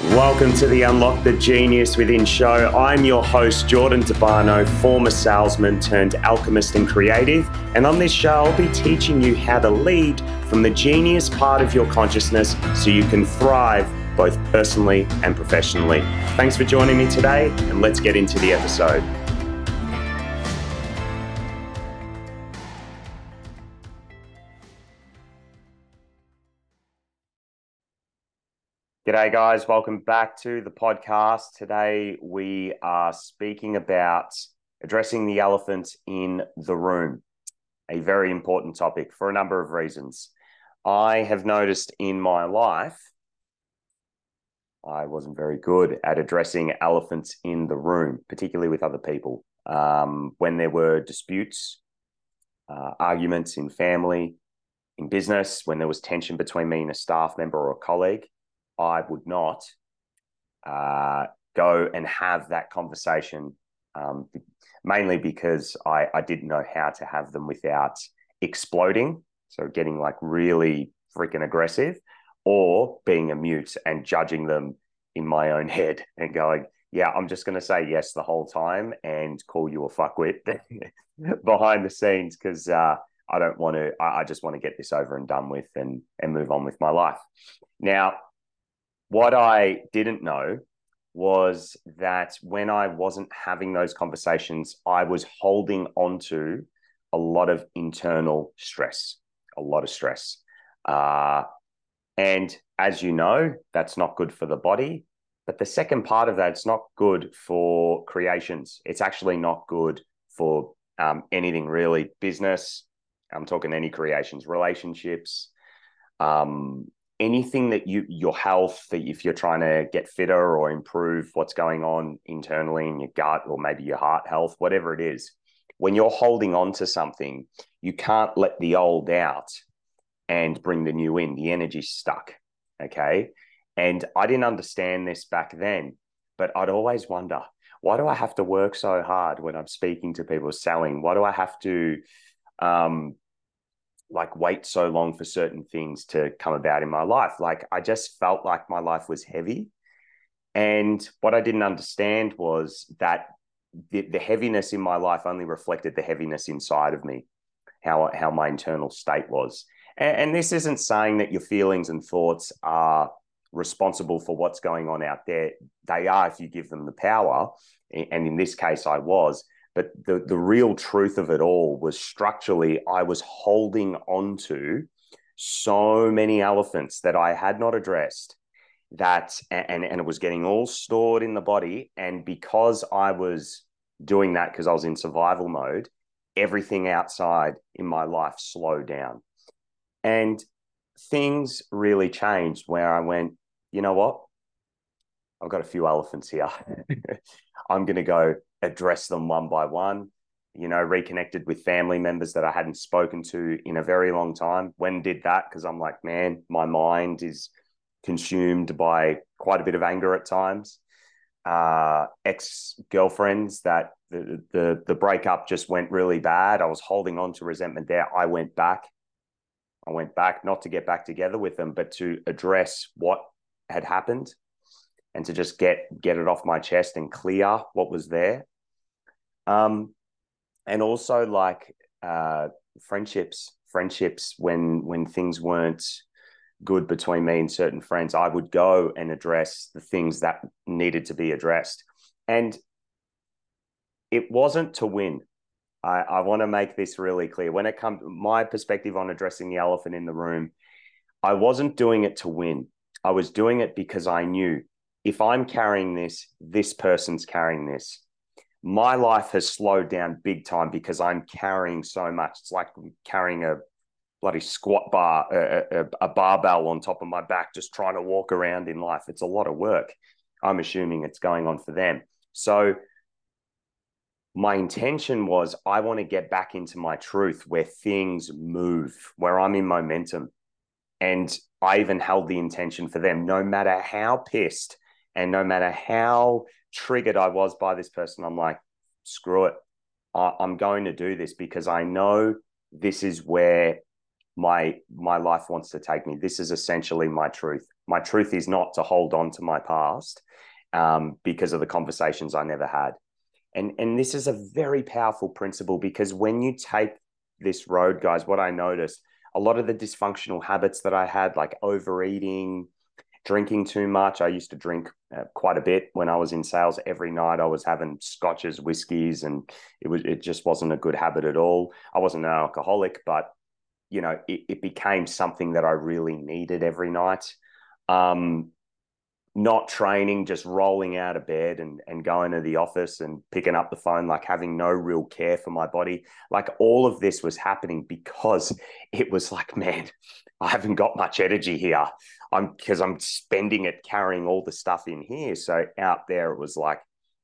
Welcome to the Unlock the Genius Within show. I'm your host, Jordan Debono, former salesman turned alchemist and creative. And on this show, I'll be teaching you how to lead from the genius part of your consciousness so you can thrive both personally and professionally. Thanks for joining me today, and let's get into the episode. G'day, guys. Welcome back to the podcast. Today, we are speaking about addressing the elephant in the room, a very important topic for a number of reasons. I have noticed in my life, I wasn't very good at addressing elephants in the room, particularly with other people. Um, when there were disputes, uh, arguments in family, in business, when there was tension between me and a staff member or a colleague, I would not uh, go and have that conversation, um, mainly because I, I didn't know how to have them without exploding. So getting like really freaking aggressive or being a mute and judging them in my own head and going, yeah, I'm just going to say yes the whole time and call you a fuckwit behind the scenes because uh, I don't want to. I, I just want to get this over and done with and and move on with my life. Now, what I didn't know was that when I wasn't having those conversations, I was holding on to a lot of internal stress, a lot of stress. Uh, and as you know, that's not good for the body. But the second part of that, it's not good for creations. It's actually not good for um, anything really. Business, I'm talking any creations, relationships, um, anything that you your health that if you're trying to get fitter or improve what's going on internally in your gut or maybe your heart health whatever it is when you're holding on to something you can't let the old out and bring the new in. The energy's stuck okay? And i didn't understand this back then but i'd always wonder why do i have to work so hard when i'm speaking to people selling? Why do i have to um, like wait so long for certain things to come about in my life. Like I just felt like my life was heavy. And what I didn't understand was that the, the heaviness in my life only reflected the heaviness inside of me, how, how my internal state was. And, and this isn't saying that your feelings and thoughts are responsible for what's going on out there. They are if you give them the power. And in this case, I was. But the, the real truth of it all was structurally, I was holding on to so many elephants that I had not addressed that and and it was getting all stored in the body. And because I was doing that because I was in survival mode everything outside in my life slowed down. And things really changed where I went you know what? I've got a few elephants here. I'm going to go address them one by one. You know, reconnected with family members that I hadn't spoken to in a very long time. When did that? Because I'm like, man, my mind is consumed by quite a bit of anger at times. Uh, ex girlfriends that the, the the breakup just went really bad. I was holding on to resentment there. I went back. I went back not to get back together with them, but to address what had happened and to just get get it off my chest and clear what was there. Um, and also like uh, friendships, friendships when when things weren't good between me and certain friends, I would go and address the things that needed to be addressed. And it wasn't to win. I, I want to make this really clear. When it comes my perspective on addressing the elephant in the room, I wasn't doing it to win. I was doing it because I knew if I'm carrying this, this person's carrying this. My life has slowed down big time because I'm carrying so much. It's like carrying a bloody squat bar, a, a, a, barbell on top of my back, just trying to walk around in life. It's a lot of work. I'm assuming it's going on for them. So, my intention was I want to get back into my truth where things move, where I'm in momentum. And I even held the intention for them, no matter how pissed and no matter how triggered I was by this person, I'm like, screw it. I, I'm going to do this because I know this is where my my life wants to take me. This is essentially my truth. My truth is not to hold on to my past um, because of the conversations I never had. And and this is a very powerful principle because when you take this road, guys, what I noticed, a lot of the dysfunctional habits that I had, like overeating, drinking too much. I used to drink uh, quite a bit when I was in sales. Every night I was having scotches, whiskeys, and it was it just wasn't a good habit at all. I wasn't an alcoholic, but you know, it, it became something that I really needed every night. Um, not training, just rolling out of bed and, and going to the office and picking up the phone, like having no real care for my body. Like all of this was happening because it was like, man, I haven't got much energy here. I'm because I'm spending it carrying all the stuff in here. So out there, it was like,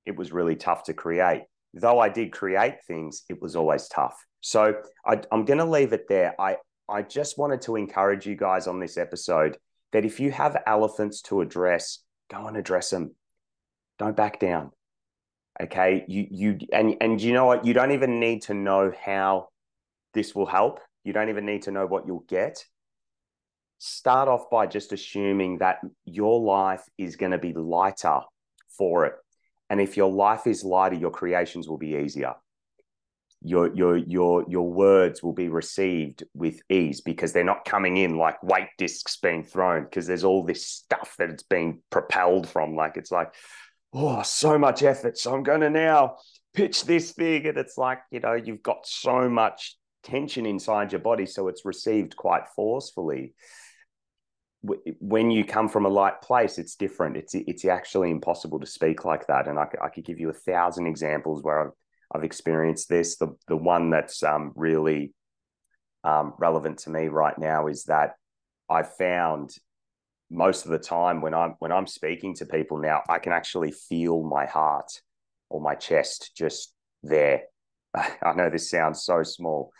it was really tough to create. Though I did create things, it was always tough. So I, I'm going to leave it there. I, I just wanted to encourage you guys on this episode that if you have elephants to address, go and address them. Don't back down. Okay. You, you, and, and you know what? You don't even need to know how this will help. You don't even need to know what you'll get. Start off by just assuming that your life is going to be lighter for it. And if your life is lighter, your creations will be easier your your your your words will be received with ease because they're not coming in like weight discs being thrown because there's all this stuff that it's being propelled from. Like it's like oh so much effort. So i'm going to now pitch this thing. And it's like you know you've got so much tension inside your body so it's received quite forcefully. When you come from a light place it's different. It's it's actually impossible to speak like that. And i, I could give you a thousand examples where i've I've experienced this. The the one that's um, really um, relevant to me right now is that I've found most of the time when I'm when I'm speaking to people now, I can actually feel my heart or my chest just there. I know this sounds so small,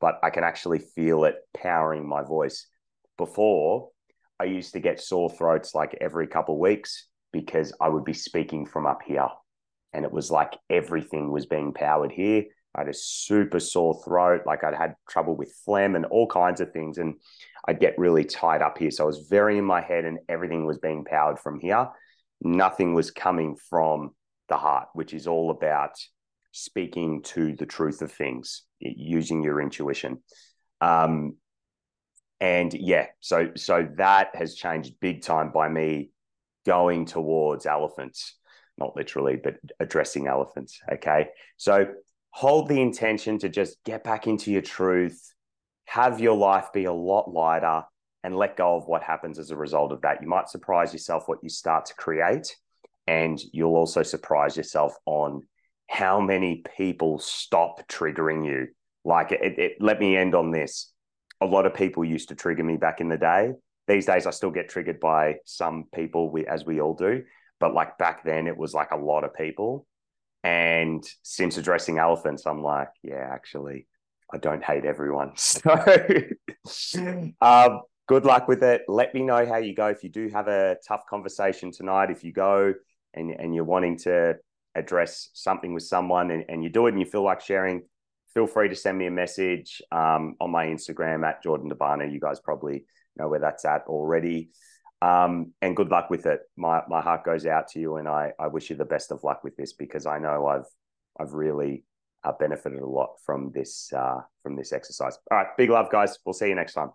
but I can actually feel it powering my voice. Before, I used to get sore throats like every couple of weeks because I would be speaking from up here and it was like everything was being powered here. I had a super sore throat, like I'd had trouble with phlegm and all kinds of things, and I'd get really tied up here. So I was very in my head, and everything was being powered from here. Nothing was coming from the heart, which is all about speaking to the truth of things, using your intuition. Um, and yeah, so so that has changed big time by me going towards elephants not literally, but addressing elephants. Okay. So hold the intention to just get back into your truth, have your life be a lot lighter, and let go of what happens as a result of that. You might surprise yourself what you start to create, and you'll also surprise yourself on how many people stop triggering you. Like, it, it, let me end on this. A lot of people used to trigger me back in the day. These days, I still get triggered by some people, we, as we all do. But like back then, it was like a lot of people. And since addressing elephants, I'm like, yeah, actually, I don't hate everyone. So, um, good luck with it. Let me know how you go. If you do have a tough conversation tonight, if you go and, and you're wanting to address something with someone and, and you do it and you feel like sharing, feel free to send me a message um, on my Instagram at Jordan Debono. You guys probably know where that's at already. Um, and good luck with it. My my heart goes out to you, and I I wish you the best of luck with this because I know I've I've really uh, benefited a lot from this uh, from this exercise. All right, big love, guys. We'll see you next time.